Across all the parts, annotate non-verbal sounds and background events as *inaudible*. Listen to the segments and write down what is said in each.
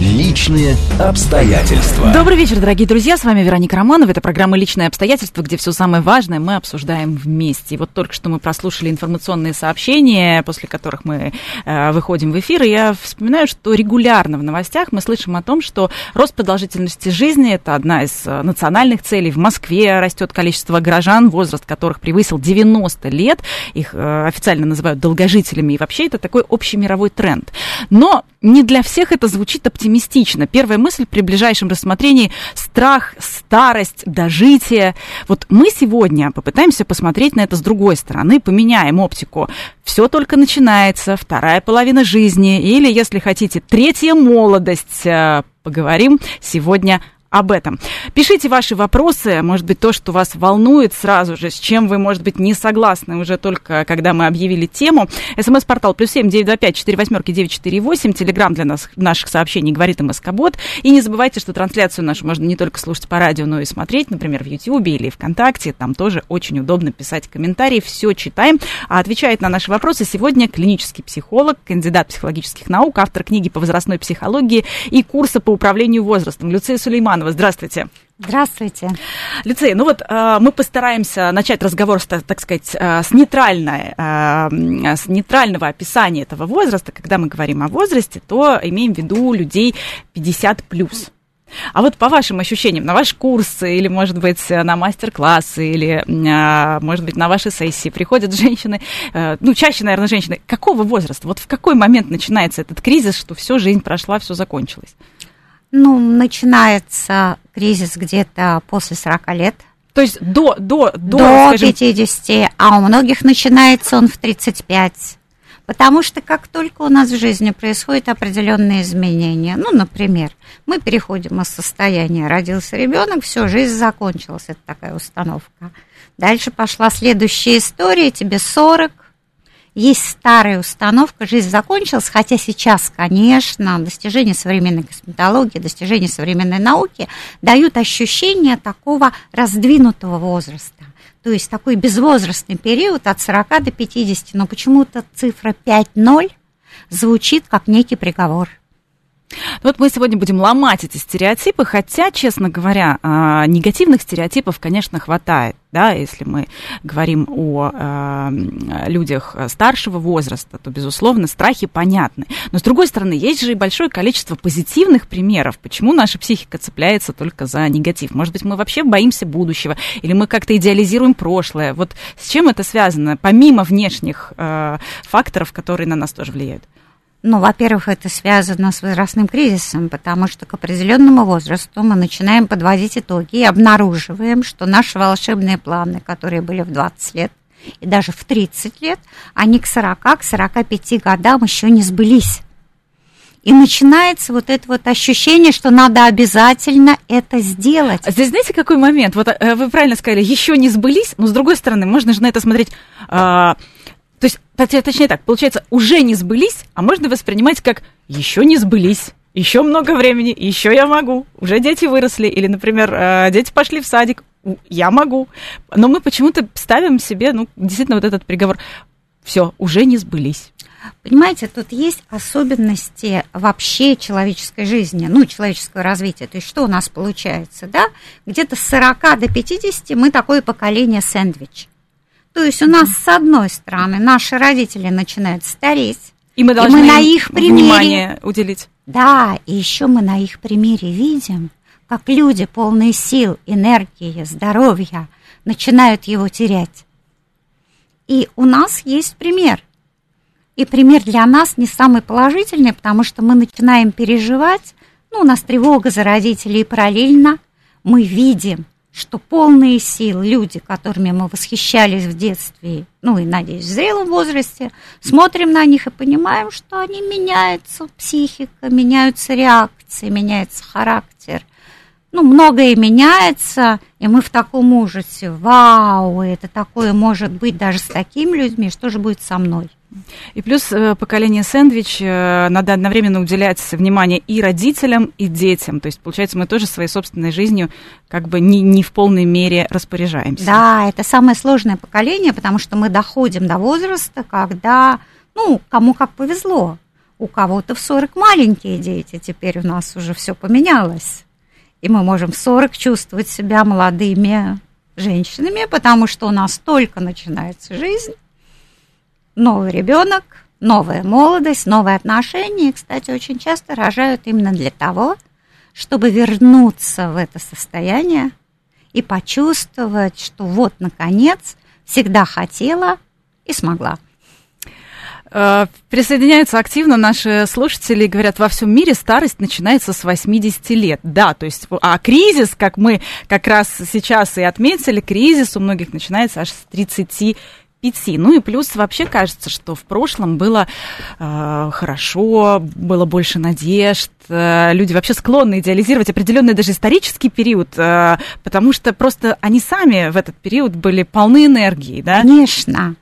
Личные обстоятельства. Добрый вечер, дорогие друзья. С вами Вероника Романова. Это программа «Личные обстоятельства», где все самое важное мы обсуждаем вместе. И вот только что мы прослушали информационные сообщения, после которых мы э, выходим в эфир. И я вспоминаю, что регулярно в новостях мы слышим о том, что рост продолжительности жизни – это одна из э, национальных целей. В Москве растет количество горожан, возраст которых превысил 90 лет. Их э, официально называют долгожителями. И вообще это такой общий мировой тренд. Но не для всех это звучит оптимистично. Первая мысль при ближайшем рассмотрении – страх, старость, дожитие. Вот мы сегодня попытаемся посмотреть на это с другой стороны, поменяем оптику. Все только начинается, вторая половина жизни, или, если хотите, третья молодость. Э, поговорим сегодня об этом. Пишите ваши вопросы, может быть, то, что вас волнует сразу же, с чем вы, может быть, не согласны уже только, когда мы объявили тему. СМС-портал плюс семь девять два пять четыре восьмерки девять четыре восемь. Телеграмм для нас, наших сообщений говорит МСК-бот. И не забывайте, что трансляцию нашу можно не только слушать по радио, но и смотреть, например, в Ютьюбе или ВКонтакте. Там тоже очень удобно писать комментарии. Все читаем. А отвечает на наши вопросы сегодня клинический психолог, кандидат психологических наук, автор книги по возрастной психологии и курса по управлению возрастом Люция Сулейман Романова. Здравствуйте. Здравствуйте. Лицей, ну вот э, мы постараемся начать разговор, с, так сказать, э, с, нейтральной, э, с нейтрального описания этого возраста. Когда мы говорим о возрасте, то имеем в виду людей 50 плюс. А вот по вашим ощущениям, на ваши курсы или, может быть, на мастер-классы или, может быть, на ваши сессии приходят женщины, ну, чаще, наверное, женщины, какого возраста? Вот в какой момент начинается этот кризис, что все, жизнь прошла, все закончилось? Ну, начинается кризис где-то после 40 лет. То есть до, до, до, до скажем... 50, а у многих начинается он в 35. Потому что как только у нас в жизни происходят определенные изменения, ну, например, мы переходим из состояния родился ребенок, все, жизнь закончилась, это такая установка. Дальше пошла следующая история, тебе 40, есть старая установка, жизнь закончилась, хотя сейчас, конечно, достижения современной косметологии, достижения современной науки дают ощущение такого раздвинутого возраста. То есть такой безвозрастный период от 40 до 50, но почему-то цифра 5-0 звучит как некий приговор. Вот мы сегодня будем ломать эти стереотипы, хотя, честно говоря, а, негативных стереотипов, конечно, хватает. Да, если мы говорим о э, людях старшего возраста, то, безусловно, страхи понятны. Но, с другой стороны, есть же и большое количество позитивных примеров, почему наша психика цепляется только за негатив. Может быть, мы вообще боимся будущего, или мы как-то идеализируем прошлое. Вот с чем это связано, помимо внешних э, факторов, которые на нас тоже влияют? Ну, во-первых, это связано с возрастным кризисом, потому что к определенному возрасту мы начинаем подводить итоги и обнаруживаем, что наши волшебные планы, которые были в 20 лет и даже в 30 лет, они к 40, к 45 годам еще не сбылись. И начинается вот это вот ощущение, что надо обязательно это сделать. Здесь знаете, какой момент? Вот э, вы правильно сказали, еще не сбылись, но с другой стороны, можно же на это смотреть а, то есть, точнее так, получается, уже не сбылись, а можно воспринимать как еще не сбылись. Еще много времени, еще я могу. Уже дети выросли, или, например, э, дети пошли в садик, я могу. Но мы почему-то ставим себе, ну, действительно, вот этот приговор. Все, уже не сбылись. Понимаете, тут есть особенности вообще человеческой жизни, ну, человеческого развития. То есть что у нас получается, да? Где-то с 40 до 50 мы такое поколение сэндвич. То есть у нас с одной стороны наши родители начинают стареть, и мы должны и мы на их примере внимание уделить. Да, и еще мы на их примере видим, как люди полные сил, энергии, здоровья начинают его терять. И у нас есть пример. И пример для нас не самый положительный, потому что мы начинаем переживать, ну, у нас тревога за родителей, и параллельно мы видим, что полные сил люди, которыми мы восхищались в детстве, ну и, надеюсь, в зрелом возрасте, смотрим на них и понимаем, что они меняются, психика, меняются реакции, меняется характер. Ну, многое меняется, и мы в таком ужасе. Вау, это такое может быть даже с такими людьми, что же будет со мной? И плюс э, поколение сэндвич э, надо одновременно уделять внимание и родителям, и детям. То есть, получается, мы тоже своей собственной жизнью как бы не, не в полной мере распоряжаемся. Да, это самое сложное поколение, потому что мы доходим до возраста, когда, ну, кому как повезло. У кого-то в 40 маленькие дети, теперь у нас уже все поменялось. И мы можем в 40 чувствовать себя молодыми женщинами, потому что у нас только начинается жизнь, новый ребенок, новая молодость, новые отношения. И, кстати, очень часто рожают именно для того, чтобы вернуться в это состояние и почувствовать, что вот, наконец, всегда хотела и смогла. Э, присоединяются активно наши слушатели и говорят, во всем мире старость начинается с 80 лет. Да, то есть, а кризис, как мы как раз сейчас и отметили, кризис у многих начинается аж с 30 пяти. Ну и плюс вообще кажется, что в прошлом было э, хорошо, было больше надежд. Э, люди вообще склонны идеализировать определенный даже исторический период, э, потому что просто они сами в этот период были полны энергии, да? Конечно.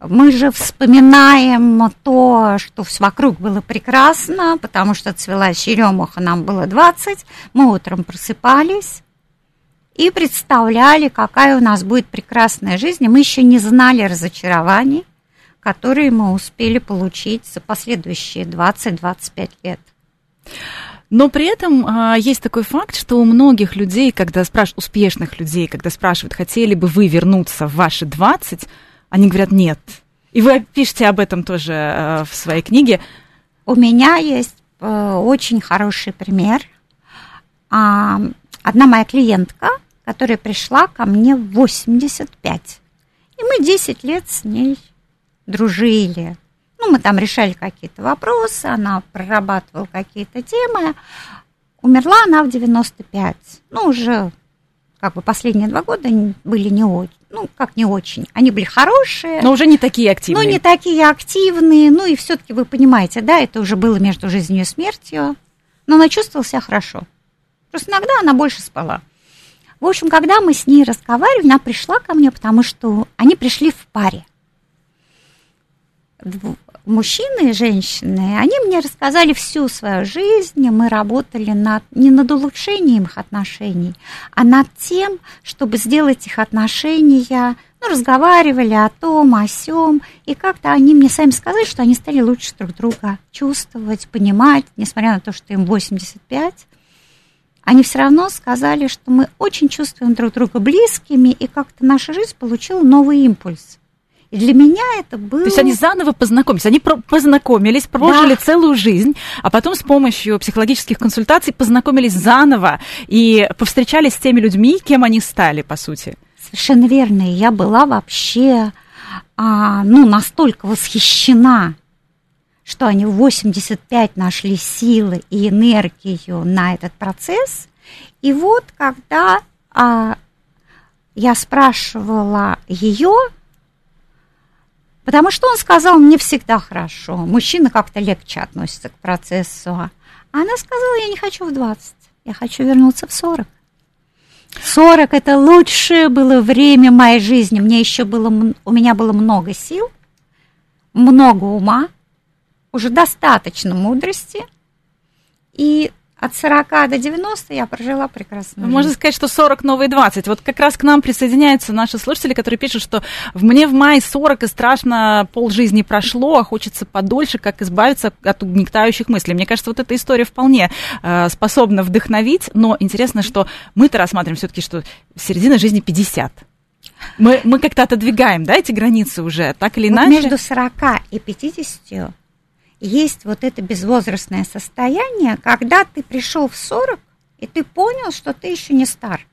Мы же вспоминаем то, что вокруг было прекрасно, потому что цвела черемуха, нам было 20, мы утром просыпались, и представляли, какая у нас будет прекрасная жизнь. И мы еще не знали разочарований, которые мы успели получить за последующие 20-25 лет. Но при этом а, есть такой факт, что у многих людей, когда спрашивают, успешных людей, когда спрашивают, хотели бы вы вернуться в ваши 20, они говорят нет. И вы пишете об этом тоже а, в своей книге. У меня есть а, очень хороший пример. А, одна моя клиентка, которая пришла ко мне в 85. И мы 10 лет с ней дружили. Ну, мы там решали какие-то вопросы, она прорабатывала какие-то темы. Умерла она в 95. Ну, уже как бы последние два года были не очень, ну, как не очень. Они были хорошие. Но уже не такие активные. Ну, не такие активные. Ну, и все-таки вы понимаете, да, это уже было между жизнью и смертью. Но она чувствовала себя хорошо. Просто иногда она больше спала. В общем, когда мы с ней разговаривали, она пришла ко мне, потому что они пришли в паре. Мужчины и женщины, они мне рассказали всю свою жизнь, мы работали над, не над улучшением их отношений, а над тем, чтобы сделать их отношения, ну, разговаривали о том, о сем, и как-то они мне сами сказали, что они стали лучше друг друга чувствовать, понимать, несмотря на то, что им 85, они все равно сказали, что мы очень чувствуем друг друга близкими, и как-то наша жизнь получила новый импульс. И для меня это было... То есть они заново познакомились, они познакомились, прожили да. целую жизнь, а потом с помощью психологических консультаций познакомились заново и повстречались с теми людьми, кем они стали, по сути. Совершенно верно. И я была вообще а, ну, настолько восхищена что они в 85 нашли силы и энергию на этот процесс. И вот когда а, я спрашивала ее, потому что он сказал, мне всегда хорошо, мужчина как-то легче относится к процессу. А она сказала, я не хочу в 20, я хочу вернуться в 40. 40 это лучшее было время моей жизни. Мне еще было, у меня было много сил, много ума, уже достаточно мудрости, и от 40 до 90 я прожила прекрасно. Можно сказать, что 40 новые 20. Вот как раз к нам присоединяются наши слушатели, которые пишут, что мне в мае 40 и страшно, пол жизни прошло, а хочется подольше, как избавиться от угнетающих мыслей. Мне кажется, вот эта история вполне э, способна вдохновить, но интересно, что мы-то рассматриваем все-таки, что середина жизни 50. Мы, мы как-то отодвигаем, да, эти границы уже, так или вот иначе? Между 40 и 50 есть вот это безвозрастное состояние, когда ты пришел в 40, и ты понял, что ты еще не стар.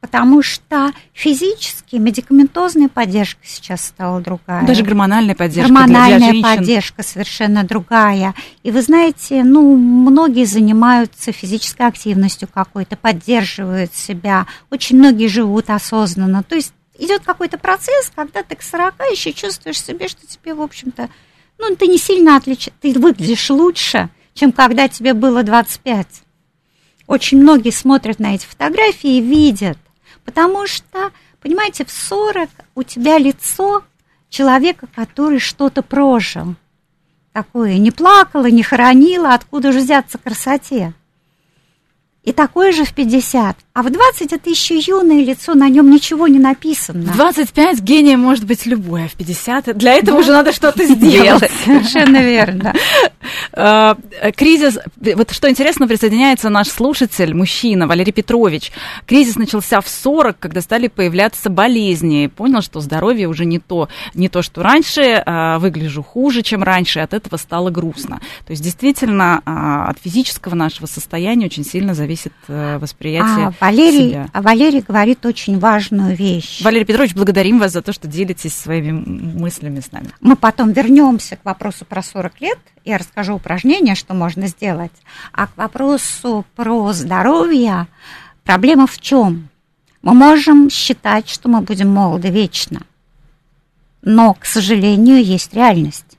Потому что физически медикаментозная поддержка сейчас стала другая. Даже гормональная поддержка. Гормональная для, для поддержка совершенно другая. И вы знаете, ну, многие занимаются физической активностью какой-то, поддерживают себя. Очень многие живут осознанно. То есть идет какой-то процесс, когда ты к 40 еще чувствуешь себе, что тебе, в общем-то, ну, ты не сильно отличаешься, ты выглядишь лучше, чем когда тебе было 25. Очень многие смотрят на эти фотографии и видят, потому что, понимаете, в 40 у тебя лицо человека, который что-то прожил. Такое не плакала, не хоронила, откуда же взяться красоте. И такое же в 50. А в 20 это еще юное лицо, на нем ничего не написано. В 25 гением может быть любое, а в 50 для этого уже надо что-то *laughs* сделать. Совершенно верно. *laughs* А, кризис, вот что интересно, присоединяется наш слушатель, мужчина Валерий Петрович. Кризис начался в 40, когда стали появляться болезни. Понял, что здоровье уже не то, не то, что раньше, а выгляжу хуже, чем раньше, от этого стало грустно. То есть действительно от физического нашего состояния очень сильно зависит э, восприятие а Валерий, себя. А Валерий говорит очень важную вещь. Валерий Петрович, благодарим вас за то, что делитесь своими мыслями с нами. Мы потом вернемся к вопросу про 40 лет. Я расскажу упражнения, что можно сделать. А к вопросу про здоровье проблема в чем? Мы можем считать, что мы будем молоды вечно. Но, к сожалению, есть реальность.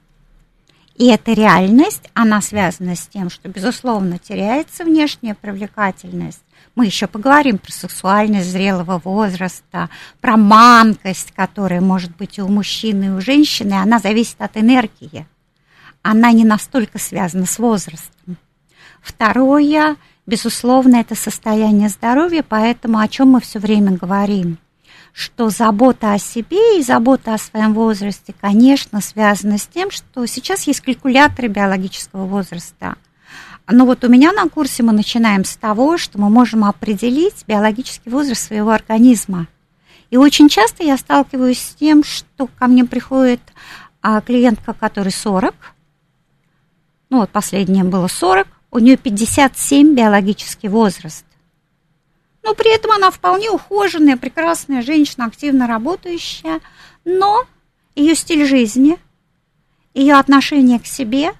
И эта реальность, она связана с тем, что, безусловно, теряется внешняя привлекательность. Мы еще поговорим про сексуальность зрелого возраста, про манкость, которая может быть и у мужчины, и у женщины. Она зависит от энергии. Она не настолько связана с возрастом. Второе, безусловно, это состояние здоровья, поэтому о чем мы все время говорим – что забота о себе и забота о своем возрасте, конечно, связана с тем, что сейчас есть калькуляторы биологического возраста. Но вот у меня на курсе мы начинаем с того, что мы можем определить биологический возраст своего организма. И очень часто я сталкиваюсь с тем, что ко мне приходит а, клиентка, которой 40, ну вот последнее было 40, у нее 57 биологический возраст. Но при этом она вполне ухоженная, прекрасная женщина, активно работающая, но ее стиль жизни, ее отношение к себе,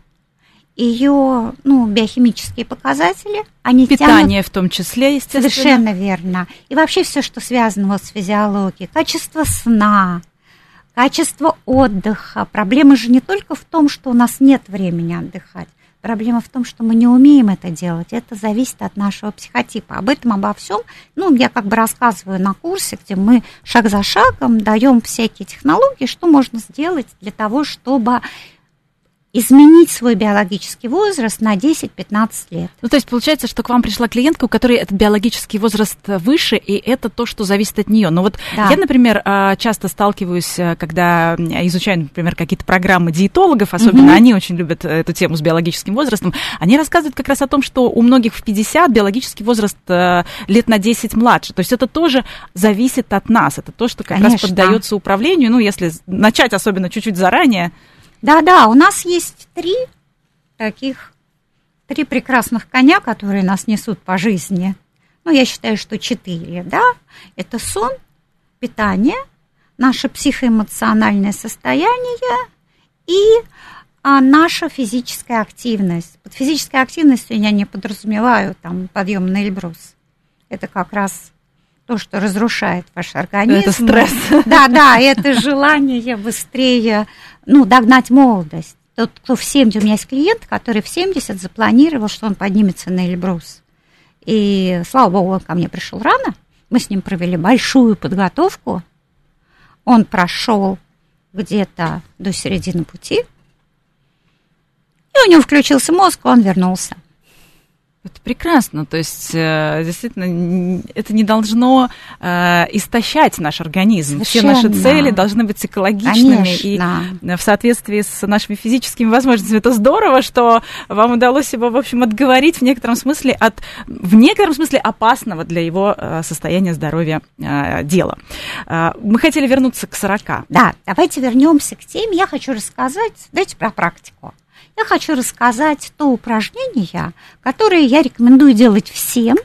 ее ну, биохимические показатели, они Питание тянут... в том числе, естественно. Совершенно верно. И вообще все, что связано вот с физиологией, качество сна, качество отдыха. Проблема же не только в том, что у нас нет времени отдыхать. Проблема в том, что мы не умеем это делать. Это зависит от нашего психотипа. Об этом, обо всем, ну, я как бы рассказываю на курсе, где мы шаг за шагом даем всякие технологии, что можно сделать для того, чтобы изменить свой биологический возраст на 10-15 лет. Ну, то есть получается, что к вам пришла клиентка, у которой этот биологический возраст выше, и это то, что зависит от нее. Но вот да. я, например, а, часто сталкиваюсь, э, когда изучаю, например, какие-то программы диетологов, особенно угу. они очень любят эту тему с биологическим возрастом, они рассказывают как раз о том, что у многих в 50 биологический возраст э, лет на 10 младше. То есть это тоже зависит от нас, это то, что как Конечно. раз поддается управлению, ну, если начать особенно чуть-чуть заранее. Да-да, у нас есть три таких, три прекрасных коня, которые нас несут по жизни. Ну, я считаю, что четыре, да. Это сон, питание, наше психоэмоциональное состояние и а, наша физическая активность. Под физической активностью я не подразумеваю там подъем на Эльбрус. Это как раз то, что разрушает ваш организм. Это стресс. Да, да, это желание быстрее, ну, догнать молодость. Тот, кто в 70, у меня есть клиент, который в 70 запланировал, что он поднимется на Эльбрус. И, слава богу, он ко мне пришел рано. Мы с ним провели большую подготовку. Он прошел где-то до середины пути. И у него включился мозг, он вернулся. Это прекрасно. То есть, э, действительно, это не должно э, истощать наш организм. Совершенно. Все наши цели должны быть экологичными Конечно. и в соответствии с нашими физическими возможностями. Это здорово, что вам удалось его, в общем, отговорить в некотором смысле от, в некотором смысле, опасного для его э, состояния здоровья дела. Мы хотели вернуться к 40. Да, давайте вернемся к теме. Я хочу рассказать, давайте про практику я хочу рассказать то упражнение, которое я рекомендую делать всем.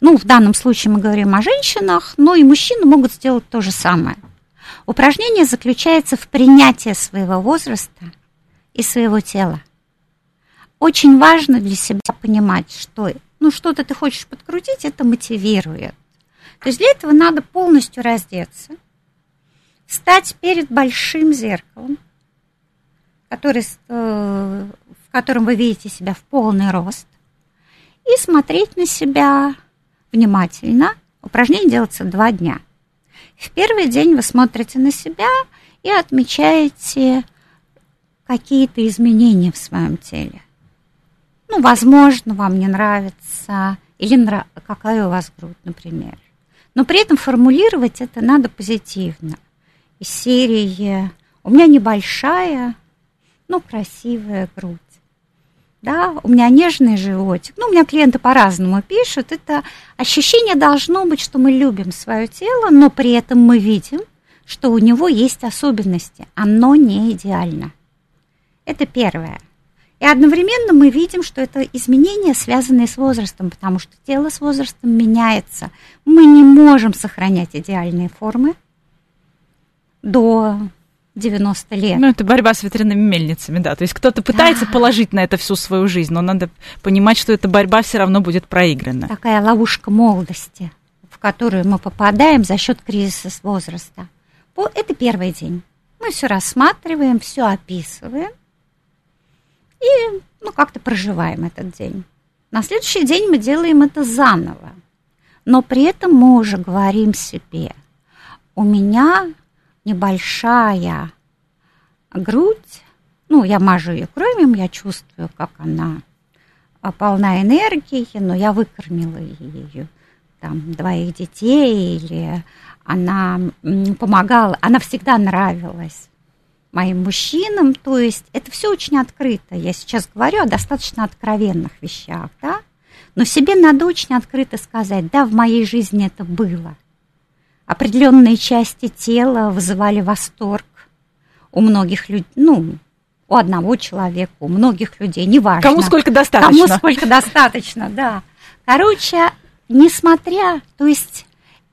Ну, в данном случае мы говорим о женщинах, но и мужчины могут сделать то же самое. Упражнение заключается в принятии своего возраста и своего тела. Очень важно для себя понимать, что ну, что-то ты хочешь подкрутить, это мотивирует. То есть для этого надо полностью раздеться, встать перед большим зеркалом, который, э, в котором вы видите себя в полный рост, и смотреть на себя внимательно. Упражнение делается два дня. В первый день вы смотрите на себя и отмечаете какие-то изменения в своем теле. Ну, возможно, вам не нравится, или нрав... какая у вас грудь, например. Но при этом формулировать это надо позитивно. Из серии «У меня небольшая, но красивая грудь». Да, у меня нежный животик. Ну, у меня клиенты по-разному пишут. Это ощущение должно быть, что мы любим свое тело, но при этом мы видим, что у него есть особенности. Оно не идеально. Это первое. И одновременно мы видим, что это изменения, связанные с возрастом, потому что тело с возрастом меняется. Мы не можем сохранять идеальные формы до 90 лет. Ну, это борьба с ветряными мельницами, да. То есть кто-то пытается да. положить на это всю свою жизнь, но надо понимать, что эта борьба все равно будет проиграна. Такая ловушка молодости, в которую мы попадаем за счет кризиса с возраста. Это первый день. Мы все рассматриваем, все описываем и ну, как-то проживаем этот день. На следующий день мы делаем это заново, но при этом мы уже говорим себе, у меня небольшая грудь, ну, я мажу ее кровью, я чувствую, как она а, полна энергии, но я выкормила ее, там, двоих детей, или она помогала, она всегда нравилась моим мужчинам, то есть это все очень открыто. Я сейчас говорю о достаточно откровенных вещах, да, но себе надо очень открыто сказать, да, в моей жизни это было. Определенные части тела вызывали восторг у многих людей, ну, у одного человека, у многих людей, неважно. Кому сколько достаточно. Кому сколько достаточно, да. Короче, несмотря, то есть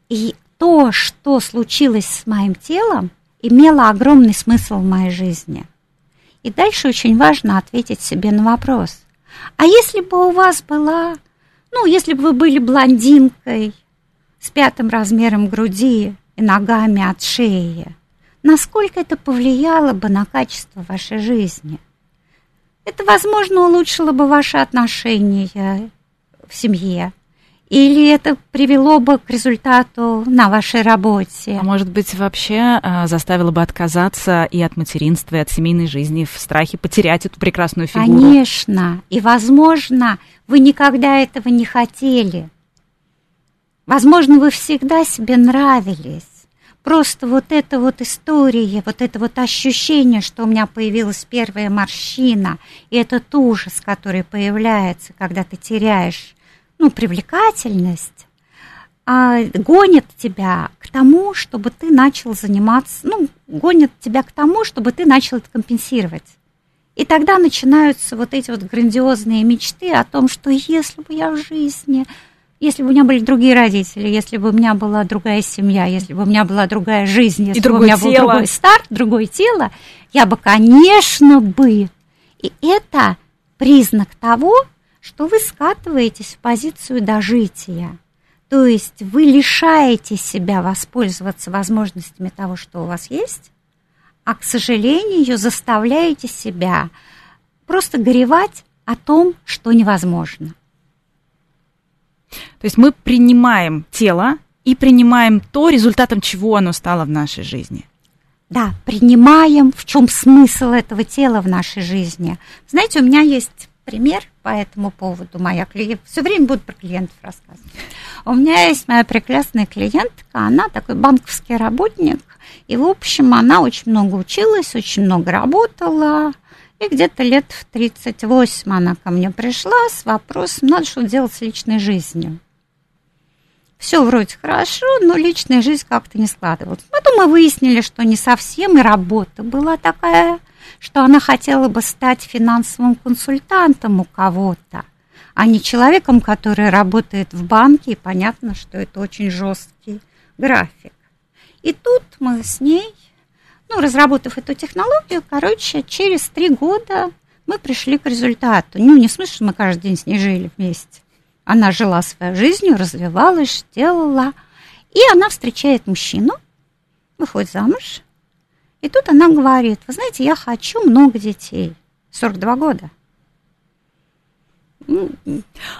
и то, что случилось с моим телом, имело огромный смысл в моей жизни. И дальше очень важно ответить себе на вопрос. А если бы у вас была, ну, если бы вы были блондинкой с пятым размером груди и ногами от шеи, насколько это повлияло бы на качество вашей жизни? Это, возможно, улучшило бы ваши отношения в семье, или это привело бы к результату на вашей работе? А может быть, вообще э, заставило бы отказаться и от материнства, и от семейной жизни в страхе потерять эту прекрасную фигуру? Конечно. И, возможно, вы никогда этого не хотели. Возможно, вы всегда себе нравились. Просто вот эта вот история, вот это вот ощущение, что у меня появилась первая морщина, и этот ужас, который появляется, когда ты теряешь ну, привлекательность, а, гонит тебя к тому, чтобы ты начал заниматься, ну, гонит тебя к тому, чтобы ты начал это компенсировать. И тогда начинаются вот эти вот грандиозные мечты о том, что если бы я в жизни, если бы у меня были другие родители, если бы у меня была другая семья, если бы у меня была другая жизнь, если бы у меня тело. был другой старт, другое тело, я бы, конечно, бы. И это признак того, что вы скатываетесь в позицию дожития. То есть вы лишаете себя воспользоваться возможностями того, что у вас есть, а, к сожалению, заставляете себя просто горевать о том, что невозможно. То есть мы принимаем тело и принимаем то, результатом чего оно стало в нашей жизни. Да, принимаем, в чем смысл этого тела в нашей жизни. Знаете, у меня есть пример по этому поводу. Моя клиент... Все время буду про клиентов рассказывать. У меня есть моя прекрасная клиентка, она такой банковский работник, и, в общем, она очень много училась, очень много работала, и где-то лет в 38 она ко мне пришла с вопросом, надо что делать с личной жизнью. Все вроде хорошо, но личная жизнь как-то не складывалась. Потом мы выяснили, что не совсем, и работа была такая что она хотела бы стать финансовым консультантом у кого-то, а не человеком, который работает в банке, и понятно, что это очень жесткий график. И тут мы с ней, ну, разработав эту технологию, короче, через три года мы пришли к результату. Ну, не в смысле, что мы каждый день с ней жили вместе. Она жила своей жизнью, развивалась, делала. И она встречает мужчину, выходит замуж, и тут она говорит, вы знаете, я хочу много детей. 42 года.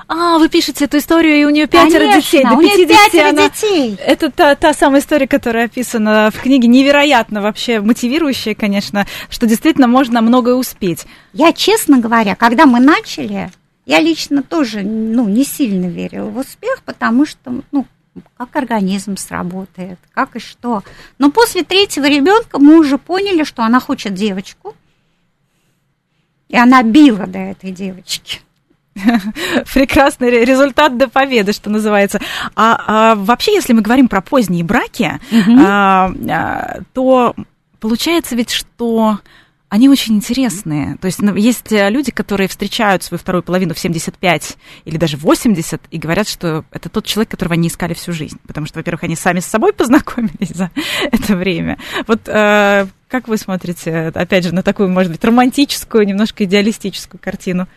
А, вы пишете эту историю, и у нее пятеро Конечно, детей. До у нее 50 пятеро она- детей. Это та, та самая история, которая описана в книге. Невероятно вообще мотивирующая, конечно, что действительно можно многое успеть. Я, честно говоря, когда мы начали, я лично тоже, ну, не сильно верила в успех, потому что, ну, как организм сработает, как и что. Но после третьего ребенка мы уже поняли, что она хочет девочку, и она била до этой девочки. *laughs* Прекрасный ре- результат до победы, что называется. А, а вообще, если мы говорим про поздние браки, а, а, то получается ведь, что они очень интересные. То есть ну, есть э, люди, которые встречают свою вторую половину в 75 или даже 80 и говорят, что это тот человек, которого они искали всю жизнь. Потому что, во-первых, они сами с собой *laughs* познакомились за это время. Вот э, как вы смотрите, опять же, на такую, может быть, романтическую, немножко идеалистическую картину?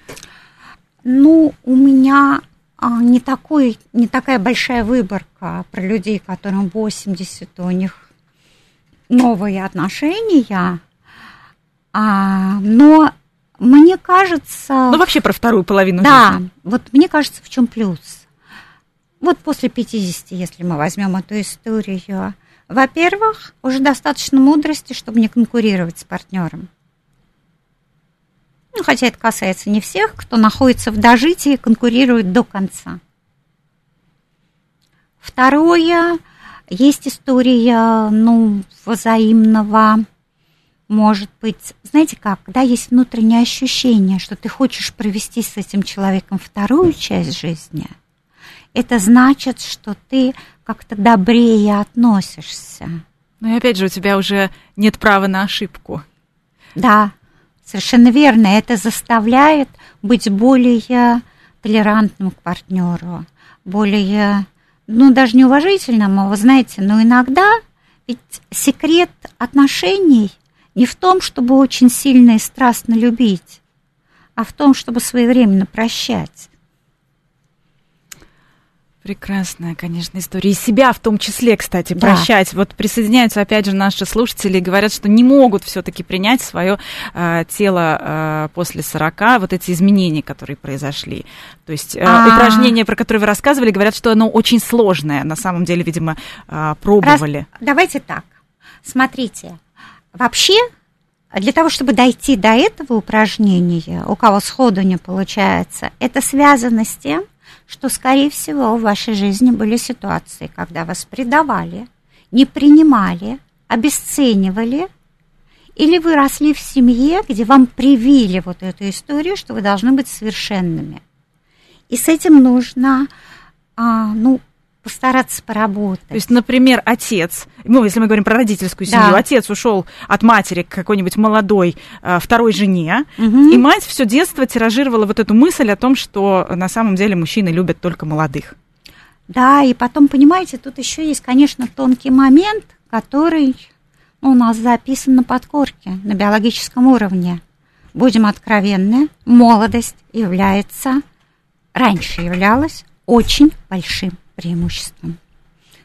Ну, у меня а, не, такой, не такая большая выборка про людей, которым 80, у них новые отношения. А, но мне кажется... Ну, вообще про вторую половину да, жизни. вот мне кажется, в чем плюс. Вот после 50, если мы возьмем эту историю, во-первых, уже достаточно мудрости, чтобы не конкурировать с партнером. Ну, хотя это касается не всех, кто находится в дожитии и конкурирует до конца. Второе, есть история, ну, взаимного, может быть, знаете как, когда есть внутреннее ощущение, что ты хочешь провести с этим человеком вторую часть жизни, это значит, что ты как-то добрее относишься. Ну и опять же, у тебя уже нет права на ошибку. Да, совершенно верно. Это заставляет быть более толерантным к партнеру, более, ну, даже неуважительным, а вы знаете, но иногда ведь секрет отношений не в том, чтобы очень сильно и страстно любить, а в том, чтобы своевременно прощать. Прекрасная, конечно, история. И себя в том числе, кстати, Да. прощать. Вот присоединяются, опять же, наши слушатели и говорят, что не могут все-таки принять свое э, тело э, после 40, вот эти изменения, которые произошли. То есть э, А. упражнения, про которые вы рассказывали, говорят, что оно очень сложное. На самом деле, видимо, э, пробовали. Раз- давайте так. Смотрите, вообще для того, чтобы дойти до этого упражнения, у кого сходу не получается, это связано с тем, что, скорее всего, в вашей жизни были ситуации, когда вас предавали, не принимали, обесценивали, или вы росли в семье, где вам привили вот эту историю, что вы должны быть совершенными. И с этим нужно, а, ну, постараться поработать. То есть, например, отец, ну, если мы говорим про родительскую семью, Да. отец ушел от матери к какой-нибудь молодой э, второй жене, Мгм. и мать все детство тиражировала вот эту мысль о том, что на самом деле мужчины любят только молодых. Да, и потом, понимаете, тут еще есть, конечно, тонкий момент, который ну, у нас записан на подкорке, на биологическом уровне. Будем откровенны, молодость является, раньше являлась очень большим преимуществом.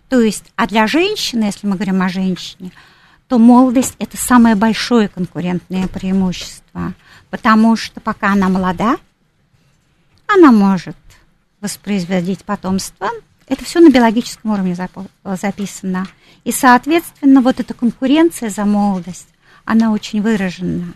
То есть, а для женщины, если мы говорим о женщине, то молодость – это самое большое конкурентное преимущество, потому что пока она молода, она может воспроизводить потомство. Это все на биологическом уровне записано. И, соответственно, вот эта конкуренция за молодость, она очень выражена.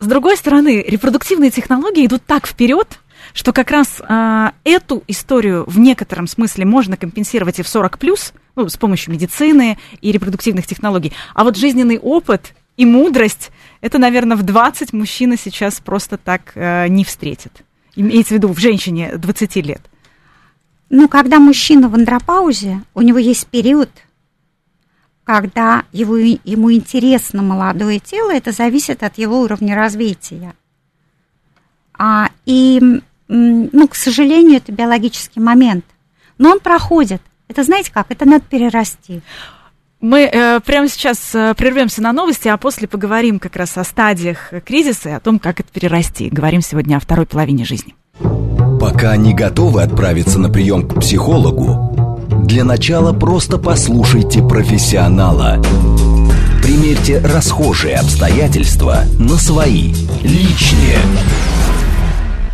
С другой стороны, репродуктивные технологии идут так вперед, что как раз а, эту историю в некотором смысле можно компенсировать и в 40 плюс, ну, с помощью медицины и репродуктивных технологий. А вот жизненный опыт и мудрость, это, наверное, в 20 мужчина сейчас просто так э, не встретит. Имеется в виду в женщине 20 лет. Ну, когда мужчина в андропаузе, у него есть период, когда его, ему интересно молодое тело, это зависит от его уровня развития. А, и, ну, к сожалению, это биологический момент. Но он проходит. Это знаете как? Это надо перерасти. Мы э, прямо сейчас э, прервемся на новости, а после поговорим как раз о стадиях кризиса и о том, как это перерасти. Говорим сегодня о второй половине жизни. Пока не готовы отправиться на прием к психологу, для начала просто послушайте профессионала. Примерьте расхожие обстоятельства на свои, личные.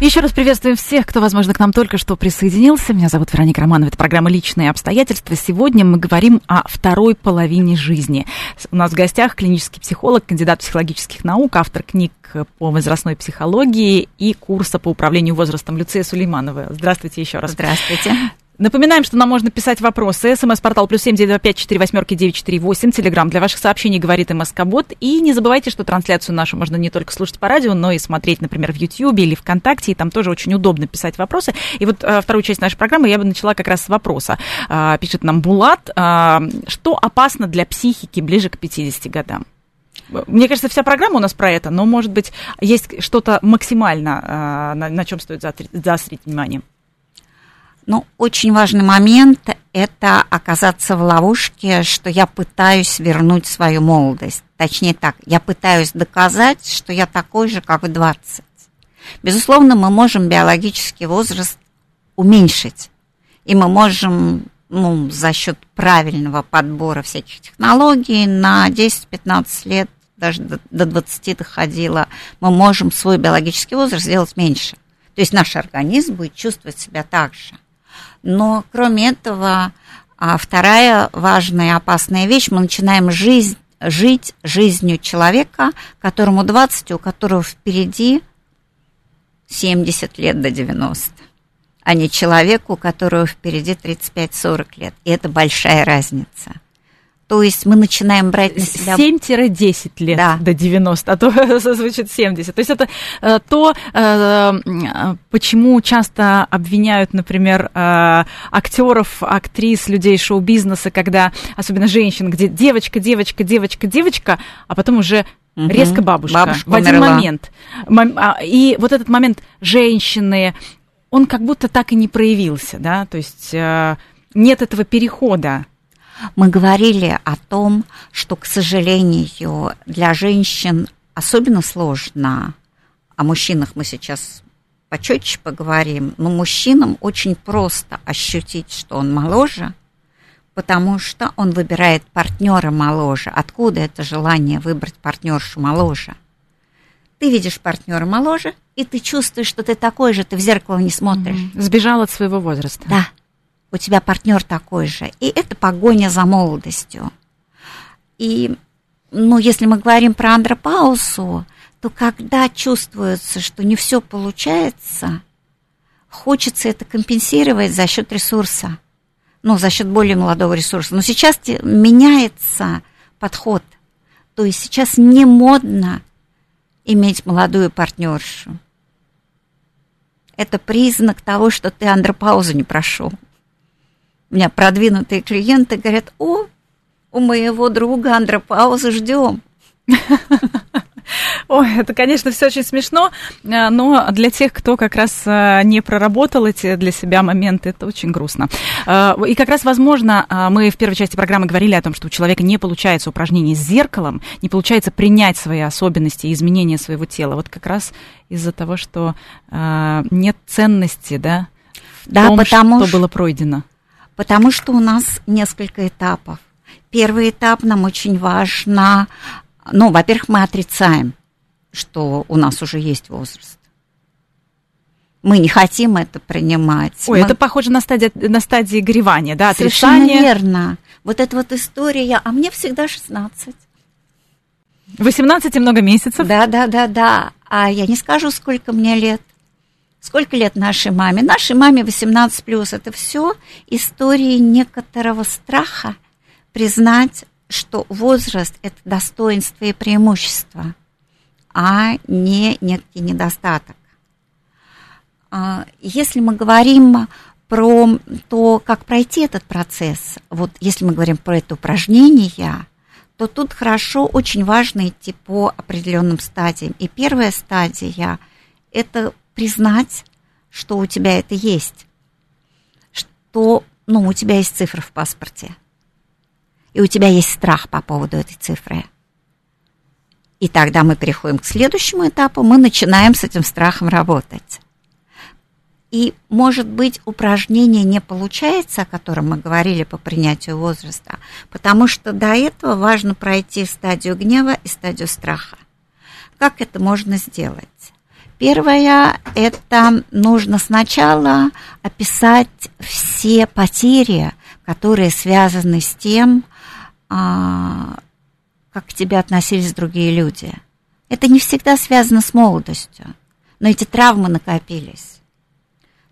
Еще раз приветствуем всех, кто, возможно, к нам только что присоединился. Меня зовут Вероника Романова. Это программа «Личные обстоятельства». Сегодня мы говорим о второй половине жизни. У нас в гостях клинический психолог, кандидат психологических наук, автор книг по возрастной психологии и курса по управлению возрастом Люция Сулейманова. Здравствуйте еще раз. Здравствуйте. Напоминаем, что нам можно писать вопросы. СМС-портал плюс семь девять пять четыре восьмерки девять четыре восемь. Телеграмм для ваших сообщений говорит МСК-бот. И не забывайте, что трансляцию нашу можно не только слушать по радио, но и смотреть, например, в Ютьюбе или ВКонтакте. И там тоже очень удобно писать вопросы. И вот а, вторую часть нашей программы я бы начала как раз с вопроса. А, пишет нам Булат. А, что опасно для психики ближе к 50 годам? Мне кажется, вся программа у нас про это, но, может быть, есть что-то максимально, на, на чем стоит заострить внимание. Ну, очень важный момент – это оказаться в ловушке, что я пытаюсь вернуть свою молодость. Точнее так, я пытаюсь доказать, что я такой же, как в 20. Безусловно, мы можем биологический возраст уменьшить. И мы можем ну, за счет правильного подбора всяких технологий на 10-15 лет, даже до, до 20 доходило, мы можем свой биологический возраст сделать меньше. То есть наш организм будет чувствовать себя так же. Но кроме этого, а, вторая важная и опасная вещь, мы начинаем жизнь, жить жизнью человека, которому 20, у которого впереди 70 лет до 90, а не человеку, у которого впереди 35-40 лет. И это большая разница. То есть мы начинаем брать на себя... 7-10 лет да. до 90, а то *laughs* звучит 70. То есть это э, то, э, почему часто обвиняют, например, э, актеров, актрис, людей шоу-бизнеса, когда, особенно женщин, где девочка, девочка, девочка, девочка, а потом уже угу. резко бабушка, бабушка в один умерла. момент. А, и вот этот момент женщины, он как будто так и не проявился, да, то есть нет этого перехода мы говорили о том, что, к сожалению, для женщин особенно сложно, о мужчинах мы сейчас почетче поговорим, но мужчинам очень просто ощутить, что он моложе, потому что он выбирает партнера моложе. Откуда это желание выбрать партнершу моложе? Ты видишь партнера моложе, и ты чувствуешь, что ты такой же, ты в зеркало не смотришь. Сбежал от своего возраста. Да у тебя партнер такой же. И это погоня за молодостью. И, ну, если мы говорим про андропаузу, то когда чувствуется, что не все получается, хочется это компенсировать за счет ресурса, ну, за счет более молодого ресурса. Но сейчас меняется подход. То есть сейчас не модно иметь молодую партнершу. Это признак того, что ты андропаузу не прошел у меня продвинутые клиенты говорят, о, у моего друга андропаузы ждем. *laughs* Ой, это, конечно, все очень смешно, э, но для тех, кто как раз э, не проработал эти для себя моменты, это очень грустно. Э, и как раз, возможно, мы в первой части программы говорили о том, что у человека не получается упражнение с зеркалом, не получается принять свои особенности и изменения своего тела. Вот как раз из-за того, что нет ценности, да, в да, том, потому что было пройдено потому что у нас несколько этапов. Первый этап нам очень важно, ну, во-первых, мы отрицаем, что у нас уже есть возраст. Мы не хотим это принимать. Ой, мы... это похоже на стадии, на стадии горевания, да, отрицание. Совершенно верно. Вот эта вот история, а мне всегда 16. 18 и много месяцев. Да, да, да, да. А я не скажу, сколько мне лет. Сколько лет нашей маме? Нашей маме 18 плюс. Это все истории некоторого страха признать, что возраст – это достоинство и преимущество, а не некий недостаток. А, если мы говорим про то, как пройти этот процесс, вот если мы говорим про это упражнение, то тут хорошо, очень важно идти по определенным стадиям. И первая стадия – это признать, что у тебя это есть, что, ну, у тебя есть цифра в паспорте, и у тебя есть страх по поводу этой цифры. И тогда мы переходим к следующему этапу, мы начинаем с этим страхом работать. И, может быть, упражнение не получается, о котором мы говорили по принятию возраста, потому что до этого важно пройти стадию гнева и стадию страха. Как это можно сделать? Первое – это нужно сначала описать все потери, которые связаны с тем, а, как к тебе относились другие люди. Это не всегда связано с молодостью, но эти травмы накопились.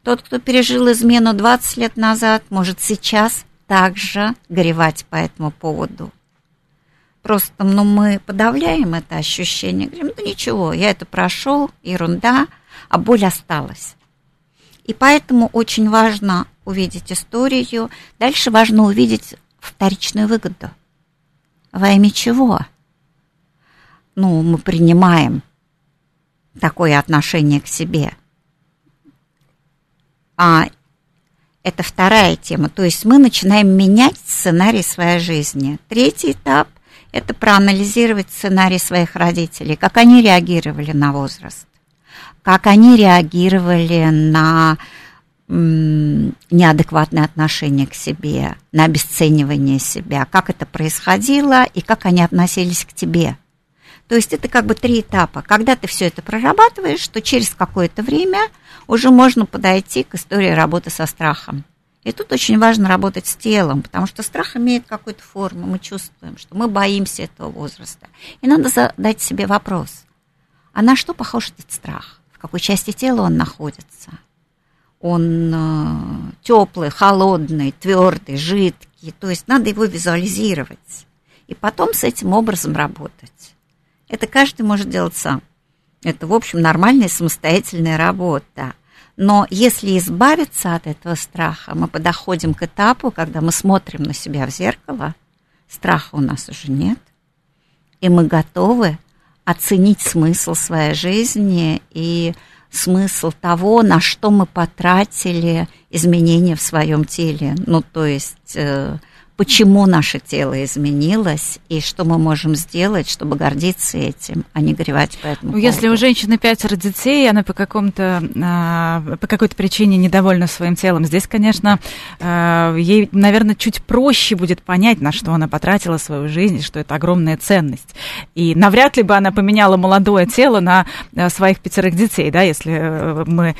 Тот, кто пережил измену 20 лет назад, может сейчас также горевать по этому поводу. Просто ну, мы подавляем это ощущение, говорим, ну ничего, я это прошел, ерунда, а боль осталась. И поэтому очень важно увидеть историю. Дальше важно увидеть вторичную выгоду. Во имя чего? Ну, мы принимаем такое отношение к себе. А это вторая тема. То есть мы начинаем менять сценарий своей жизни. Третий этап – это проанализировать сценарий своих родителей, как они реагировали на возраст, как они реагировали на неадекватное отношение к себе, на обесценивание себя, как это происходило и как они относились к тебе. То есть это как бы три этапа. Когда ты все это прорабатываешь, то через какое-то время уже можно подойти к истории работы со страхом. И тут очень важно работать с телом, потому что страх имеет какую-то форму, мы чувствуем, что мы боимся этого возраста. И надо задать себе вопрос, а на что похож этот страх? В какой части тела он находится? он э, теплый, холодный, твердый, жидкий. То есть надо его визуализировать. И потом с этим образом работать. Это каждый может делать сам. Это, в общем, нормальная самостоятельная работа. Но если избавиться от этого страха, мы подоходим к этапу, когда мы смотрим на себя в зеркало, страха у нас уже нет, и мы готовы оценить смысл своей жизни и смысл того, на что мы потратили изменения в своем теле. Ну, то есть э, почему наше тело изменилось и что мы можем сделать, чтобы гордиться этим, а не горевать по этому ну, Если у женщины пятеро детей, она по, какому-то, а, по какой-то причине недовольна своим телом, здесь, конечно, а, ей, наверное, чуть проще будет понять, на что она потратила свою жизнь, что это огромная ценность. И навряд ли бы она поменяла молодое тело на а, своих пятерых детей, да, если э, мы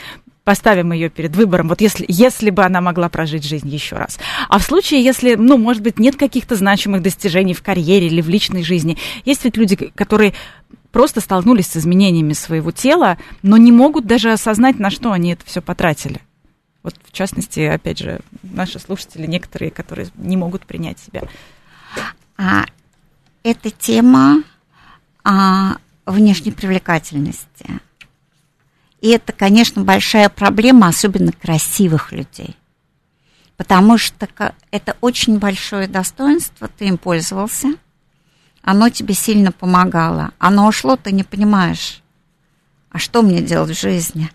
поставим ее перед выбором, вот если, если бы она могла прожить жизнь еще раз. А в случае, если, ну, может быть, нет каких-то значимых достижений в карьере или в личной жизни, есть ведь люди, которые просто столкнулись с изменениями своего тела, но не могут даже осознать, на что они это все потратили. Вот, в частности, опять же, наши слушатели, некоторые, которые не могут принять себя. А, это тема а, внешней привлекательности. И это, конечно, большая проблема, особенно красивых людей. Потому что это очень большое достоинство, ты им пользовался, оно тебе сильно помогало. Оно ушло, ты не понимаешь, а что мне делать в жизни?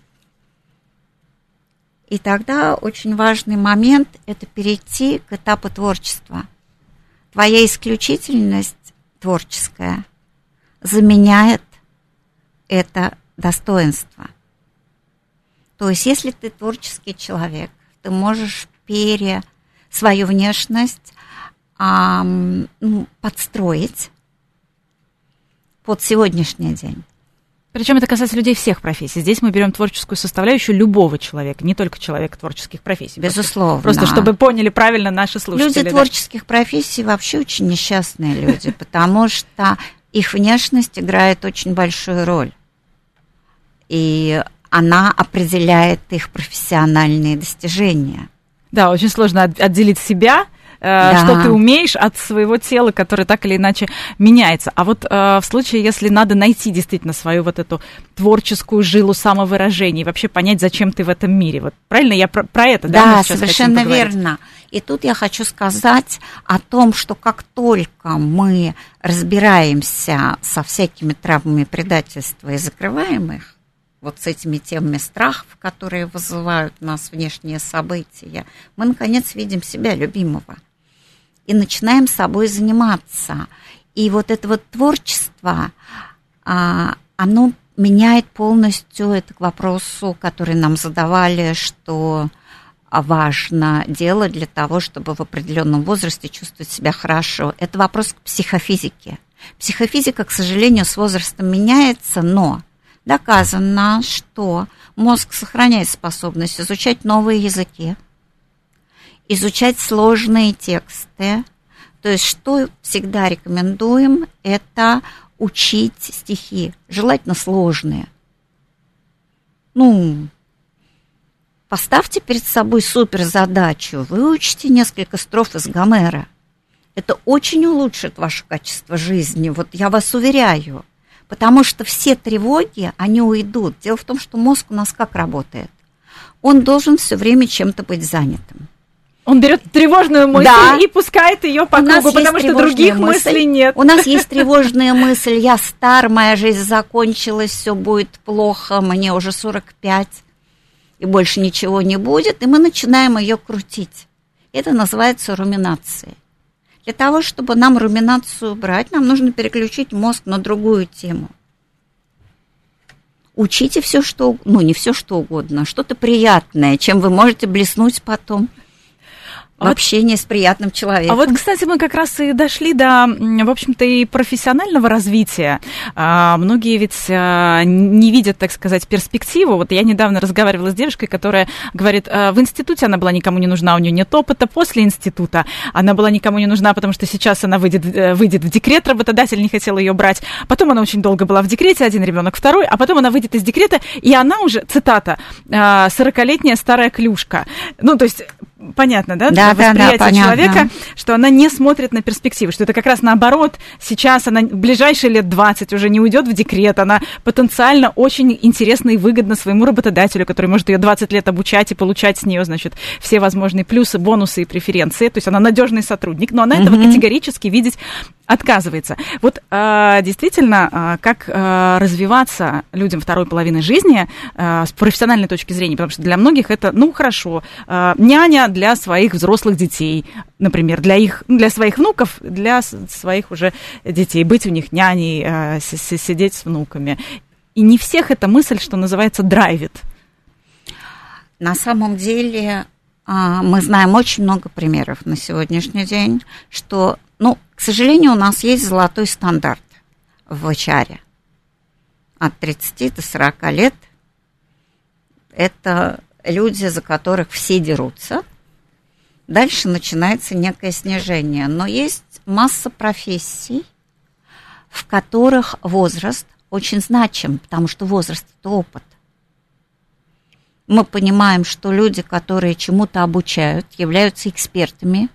И тогда очень важный момент – это перейти к этапу творчества. Твоя исключительность творческая заменяет это достоинство – то есть, если ты творческий человек, ты можешь пере свою внешность а, подстроить под сегодняшний день. Причем это касается людей всех профессий. Здесь мы берем творческую составляющую любого человека, не только человека творческих профессий. Безусловно. Просто, просто чтобы поняли правильно наши слушатели. Люди да. творческих профессий вообще очень несчастные люди, *laughs* потому что их внешность играет очень большую роль. И она определяет их профессиональные достижения. Да, очень сложно отделить себя э, да. что ты умеешь от своего тела, которое так или иначе меняется. А вот э, в случае, если надо найти действительно свою вот эту творческую жилу самовыражения и вообще понять, зачем ты в этом мире. Вот правильно я про, про это, да? Да, совершенно верно. И тут я хочу сказать о том, что как только мы разбираемся со всякими травмами предательства и закрываем их, вот с этими темами страхов, которые вызывают у нас внешние события, мы, наконец, видим себя любимого и начинаем собой заниматься. И вот это вот творчество, а, оно меняет полностью это к вопросу, который нам задавали, что важно делать для того, чтобы в определенном возрасте чувствовать себя хорошо. Это вопрос к психофизике. Психофизика, к сожалению, с возрастом меняется, но доказано, что мозг сохраняет способность изучать новые языки, изучать сложные тексты. То есть, что всегда рекомендуем, это учить стихи, желательно сложные. Ну, поставьте перед собой суперзадачу, выучите несколько строф из Гомера. Это очень улучшит ваше качество жизни, вот я вас уверяю. Потому что все тревоги, они уйдут. Дело в том, что мозг у нас как работает? Он должен все время чем-то быть занятым. Он берет тревожную мысль Да. и пускает ее по кругу, потому что других мысль. мыслей нет. У нас есть *laughs* тревожная мысль, я стар, моя жизнь закончилась, все будет плохо, мне уже 45, и больше ничего не будет, и мы начинаем ее крутить. Это называется руминацией. Для того, чтобы нам руминацию убрать, нам нужно переключить мозг на другую тему. Учите все, что, ну не все, что угодно, что-то приятное, чем вы можете блеснуть потом в А вот- общении с приятным человеком. А вот, кстати, мы как раз и дошли до, в общем-то, и профессионального развития. А, многие ведь а, не видят, так сказать, перспективу. Вот я недавно разговаривала с девушкой, которая говорит, а, в институте она была никому не нужна, у нее нет опыта. После института она была никому не нужна, потому что сейчас она выйдет, э, выйдет в декрет, работодатель не хотел ее брать. Потом она очень долго была в декрете, один ребенок, второй, а потом она выйдет из декрета, и она уже, цитата, а, 40-летняя старая клюшка. Ну, то есть понятно, да, Да, да, да, понятно. человека, что она не смотрит на перспективы, что это как раз наоборот, сейчас она в ближайшие лет 20 уже не уйдет в декрет, она потенциально очень интересна и выгодна своему работодателю, который может ее 20 лет обучать и получать с нее, значит, все возможные плюсы, бонусы и преференции, то есть она надежный сотрудник, но она этого категорически видеть отказывается. Вот а, действительно, а, как а, развиваться людям второй половины жизни а, с профессиональной точки зрения, потому что для многих это, ну хорошо, а, няня для своих взрослых детей, например, для их, для своих внуков, для своих уже детей, быть у них няней, си- сидеть с внуками. И не всех эта мысль, что называется, драйвит. На самом деле мы знаем очень много примеров на сегодняшний день, что, ну, сожалению, у нас есть золотой стандарт в HR. От 30 до 40 лет это люди, за которых все дерутся. Дальше начинается некое снижение. Но есть масса профессий, в которых возраст очень значим, потому что возраст – это опыт мы понимаем, что люди, которые чему-то обучают, являются экспертами.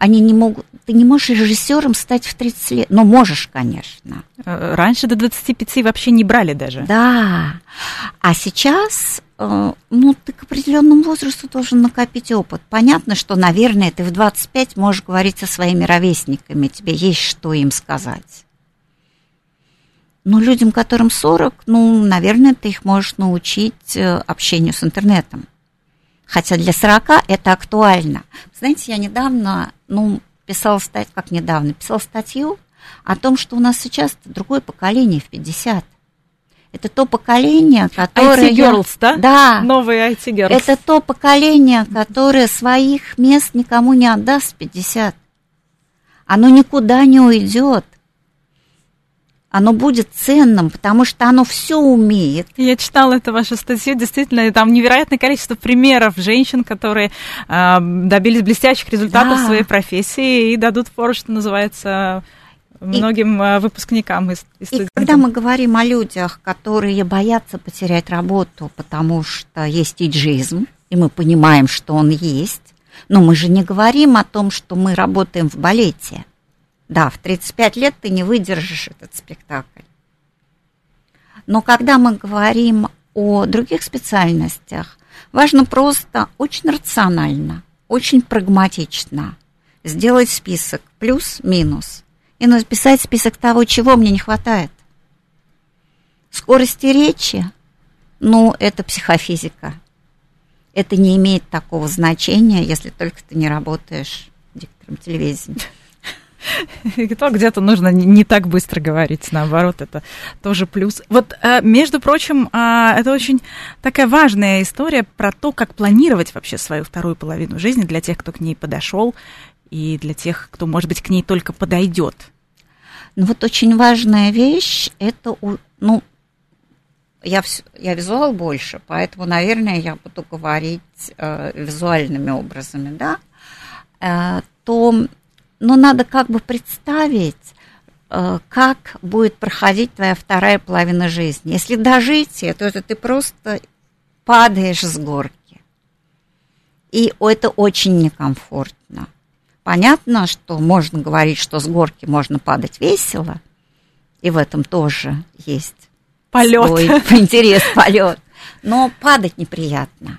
Они не могут... Ты не можешь режиссером стать в 30 лет. Ну, можешь, конечно. Э, Раньше до 25 вообще не брали даже. Да. А сейчас, э, ну, ты к определенному возрасту должен накопить опыт. Понятно, что, наверное, ты в 25 можешь говорить со своими ровесниками, тебе есть что им сказать. Но людям, которым 40, ну, наверное, ты их можешь научить э, общению с интернетом. Хотя для 40 это актуально. Знаете, я недавно, ну, писала статью, как недавно, писала статью о том, что у нас сейчас другое поколение в 50. Это то поколение, которое... IT-girls, да? Да. Новые IT-girls. Это то поколение, которое своих мест никому не отдаст в 50. Оно никуда не уйдет. Оно будет ценным, потому что оно все умеет. Я читала эту вашу статью, действительно, там невероятное количество примеров женщин, которые э, добились блестящих результатов Да. в своей профессии и дадут фору, что называется, многим э, выпускникам из, из И когда мы говорим о людях, которые боятся потерять работу, потому что есть иджизм, и мы понимаем, что он есть, но мы же не говорим о том, что мы работаем в балете. Да, в 35 лет ты не выдержишь этот спектакль. Но когда мы говорим о других специальностях, важно просто очень рационально, очень прагматично сделать список плюс-минус и написать список того, чего мне не хватает. Скорости речи, ну, это психофизика. Это не имеет такого значения, если только ты не работаешь диктором телевидения. *laughs* То где-то нужно не, так быстро говорить, наоборот, это тоже плюс. Вот, э, между прочим, э, это очень такая важная история про то, как планировать вообще свою вторую половину жизни для тех, кто к ней подошел, и для тех, кто, может быть, к ней только подойдет. Но вот очень важная вещь, это, ну, я, я визуал больше, поэтому, наверное, я буду говорить э, визуальными образами, да, э, то, ну, надо как бы представить, э, как будет проходить твоя вторая половина жизни. Если дожить, то это ты просто падаешь с горки. И это очень некомфортно. Понятно, что можно говорить, что с горки можно падать весело, и в этом тоже есть полет. свой *laughs* интерес, полет. Но падать неприятно.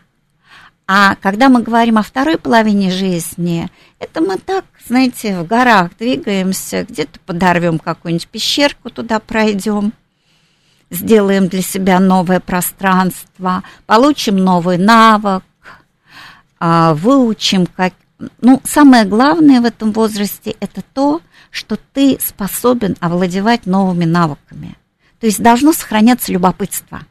А когда мы говорим о второй половине жизни, это мы так, знаете, в горах двигаемся, где-то подорвем какую-нибудь пещерку, туда пройдем, сделаем для себя новое пространство, получим новый навык, а, выучим, как... Ну, самое главное в этом возрасте это то, что ты способен овладевать новыми навыками. То есть должно сохраняться любопытство.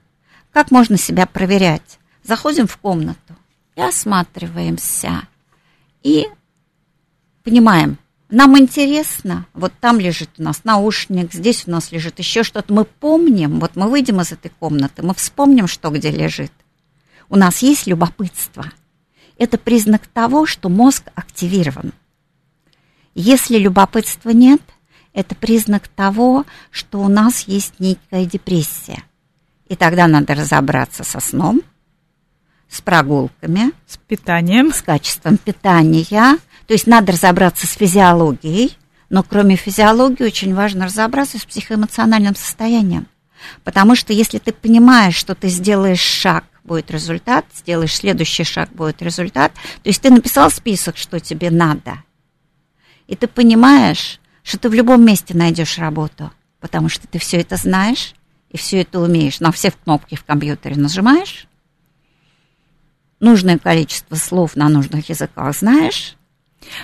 Как можно себя проверять? Заходим в комнату и осматриваемся. И понимаем, нам интересно, вот там лежит у нас наушник, здесь у нас лежит еще что-то. Мы помним, вот мы выйдем из этой комнаты, мы вспомним, что где лежит. У нас есть любопытство – это признак того, что мозг активирован. Если любопытства нет, это признак того, что у нас есть некая депрессия. И тогда надо разобраться со сном, с прогулками, с питанием, с качеством питания. То есть надо разобраться с физиологией, но кроме физиологии очень важно разобраться с психоэмоциональным состоянием. Потому что если ты понимаешь, что ты сделаешь шаг будет результат, сделаешь следующий шаг, будет результат. То есть ты написал список, что тебе надо. И ты понимаешь, что ты в любом месте найдешь работу, потому что ты все это знаешь и все это умеешь. На все кнопки в компьютере нажимаешь, нужное количество слов на нужных языках знаешь.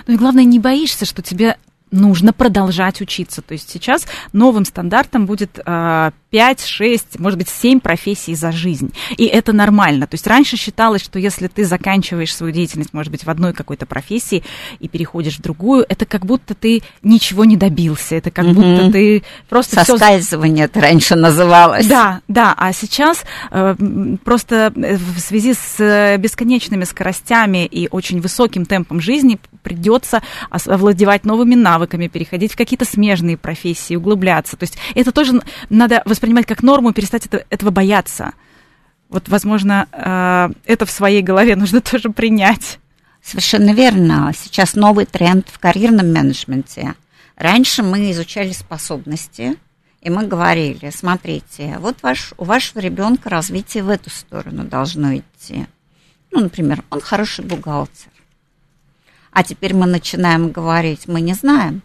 Ну и главное, не боишься, что тебе нужно продолжать учиться. То есть сейчас новым стандартом будет э, 5, 6, может быть, 7 профессий за жизнь. И это нормально. То есть раньше считалось, что если ты заканчиваешь свою деятельность, может быть, в одной какой-то профессии и переходишь в другую, это как будто ты ничего не добился. Это как mm-hmm. будто ты просто... Соскальзывание всё... это раньше называлось. Да, да. А сейчас э, просто в связи с э, бесконечными скоростями и очень высоким темпом жизни придется овладевать новыми навыками, переходить в какие-то смежные профессии, углубляться. То есть это тоже надо воспринимать как норму, перестать это, этого бояться. Вот, возможно, э, это в своей голове нужно *laughs* тоже принять. Совершенно верно. Сейчас новый тренд в карьерном менеджменте. Раньше мы изучали способности, и мы говорили, смотрите, вот ваш, у вашего ребенка развитие в эту сторону должно идти. Ну, например, он хороший бухгалтер. А теперь мы начинаем говорить, мы не знаем,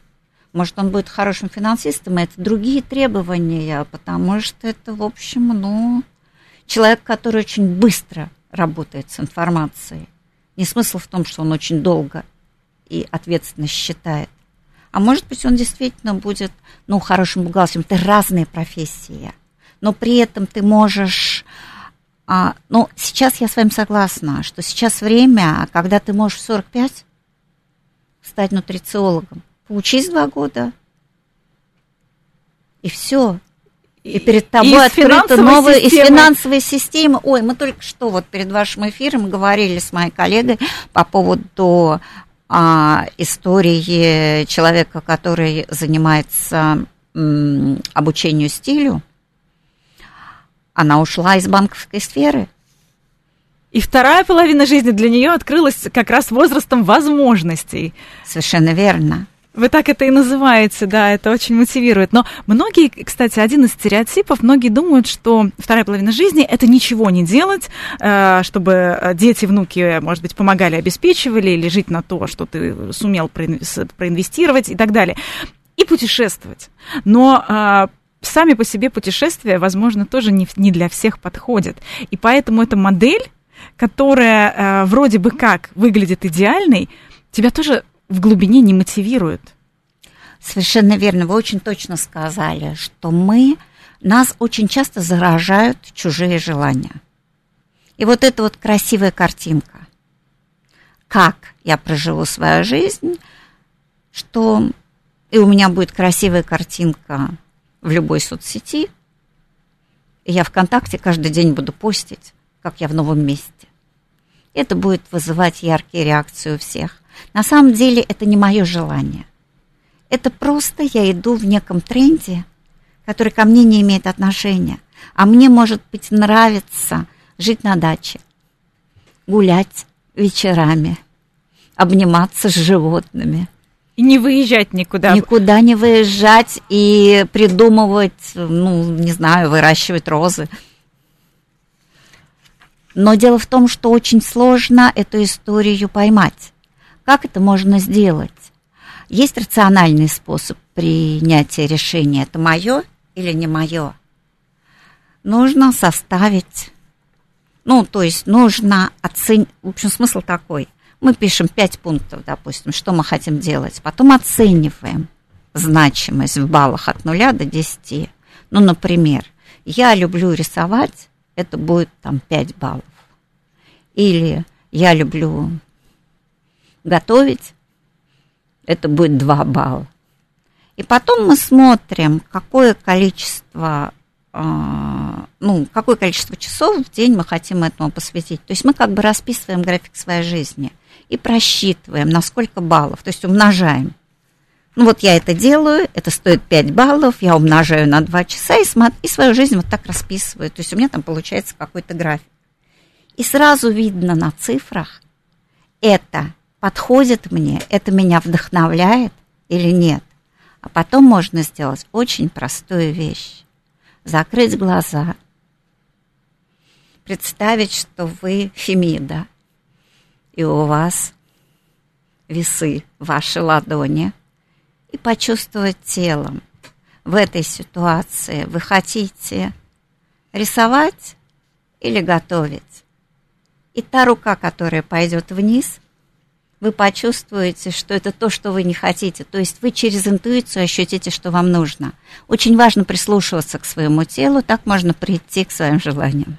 может, он будет хорошим финансистом, и это другие требования, потому что это, в общем, ну, человек, который очень быстро работает с информацией. Не смысл в том, что он очень долго и ответственно считает. А может быть, он действительно будет, ну, хорошим бухгалтером. Это разные профессии. Но при этом ты можешь... А, ну, сейчас я с вами согласна, что сейчас время, когда ты можешь в 45 стать нутрициологом Учись два года. И все. И перед тобой и открыта новая из финансовой системы. Ой, мы только что вот перед вашим эфиром говорили с моей коллегой по поводу а, истории человека, который занимается м, обучению стилю. Она ушла из банковской сферы. И вторая половина жизни для нее открылась как раз возрастом возможностей. Совершенно верно. Вы так это и называете, да, это очень мотивирует. Но многие, кстати, один из стереотипов, многие думают, что вторая половина жизни – это ничего не делать, э, чтобы дети, внуки, может быть, помогали, обеспечивали, или жить на то, что ты сумел проинвестировать и так далее. И путешествовать. Но э, сами по себе путешествия, возможно, тоже не, не для всех подходят. И поэтому эта модель, которая э, вроде бы как выглядит идеальной, тебя тоже в глубине не мотивирует. Совершенно верно. Вы очень точно сказали, что мы, нас очень часто заражают чужие желания. И вот эта вот красивая картинка. Как я проживу свою жизнь, что и у меня будет красивая картинка в любой соцсети, И я ВКонтакте каждый день буду постить, как я в новом месте. Это будет вызывать яркие реакции у всех. На самом деле это не мое желание. Это просто я иду в неком тренде, который ко мне не имеет отношения. А мне, может быть, нравится жить на даче, гулять вечерами, обниматься с животными. И не выезжать никуда. Никуда не выезжать и придумывать, ну, не знаю, выращивать розы. Но дело в том, что очень сложно эту историю поймать. Как это можно сделать? Есть рациональный способ принятия решения. Это мое или не мое? Нужно составить, ну, то есть нужно оценить, в общем, смысл такой. Мы пишем пять пунктов, допустим, что мы хотим делать, потом оцениваем значимость в баллах от нуля до 10. Ну, например, я люблю рисовать, это будет там 5 баллов. Или я люблю готовить, это будет 2 балла. И потом мы смотрим, какое количество, а, ну, какое количество часов в день мы хотим этому посвятить. То есть мы как бы расписываем график своей жизни и просчитываем, на сколько баллов, то есть умножаем. Ну вот я это делаю, это стоит 5 баллов, я умножаю на 2 часа и, смотр, и свою жизнь вот так расписываю. То есть у меня там получается какой-то график. И сразу видно на цифрах, это подходит мне, это меня вдохновляет или нет. А потом можно сделать очень простую вещь. Закрыть глаза, представить, что вы Фемида, и у вас весы, ваши ладони, и почувствовать телом в этой ситуации. Вы хотите рисовать или готовить? И та рука, которая пойдет вниз, вы почувствуете, что это то, что вы не хотите. То есть вы через интуицию ощутите, что вам нужно. Очень важно прислушиваться к своему телу, так можно прийти к своим желаниям.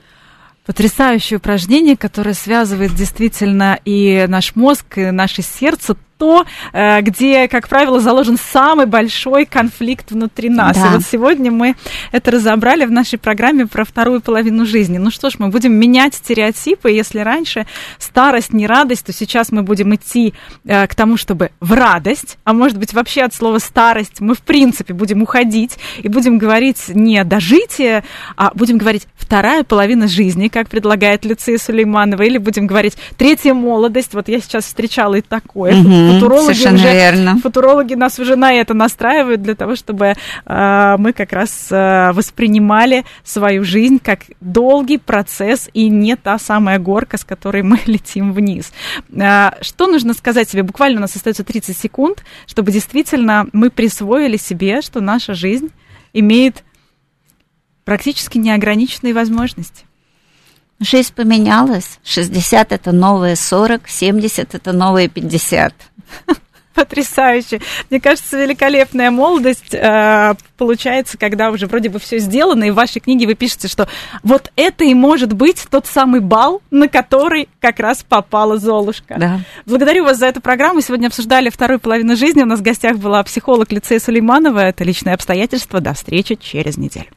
Потрясающее упражнение, которое связывает действительно и наш мозг, и наше сердце то, э, где, как правило, заложен самый большой конфликт внутри нас. Да. И вот сегодня мы это разобрали в нашей программе про вторую половину жизни. Ну что ж, мы будем менять стереотипы. Если раньше старость не радость, то сейчас мы будем идти э, к тому, чтобы в радость, а может быть вообще от слова старость мы в принципе будем уходить и будем говорить не дожитие, а будем говорить вторая половина жизни, как предлагает Люция Сулейманова, или будем говорить третья молодость. Вот я сейчас встречала и такое. Угу футурологи Совершенно уже, верно. футурологи нас уже на это настраивают для того, чтобы э, мы как раз э, воспринимали свою жизнь как долгий процесс и не та самая горка, с которой мы *laughs* летим вниз. Э, что нужно сказать себе? Буквально у нас остается 30 секунд, чтобы действительно мы присвоили себе, что наша жизнь имеет практически неограниченные возможности. Жизнь поменялась. 60 это новые 40, 70 это новые 50. *laughs* Потрясающе. Мне кажется, великолепная молодость э, получается, когда уже вроде бы все сделано, и в вашей книге вы пишете, что вот это и может быть тот самый бал, на который как раз попала Золушка. Да. Благодарю вас за эту программу. Сегодня обсуждали вторую половину жизни. У нас в гостях была психолог лицея Сулейманова. Это личное обстоятельство. До встречи через неделю.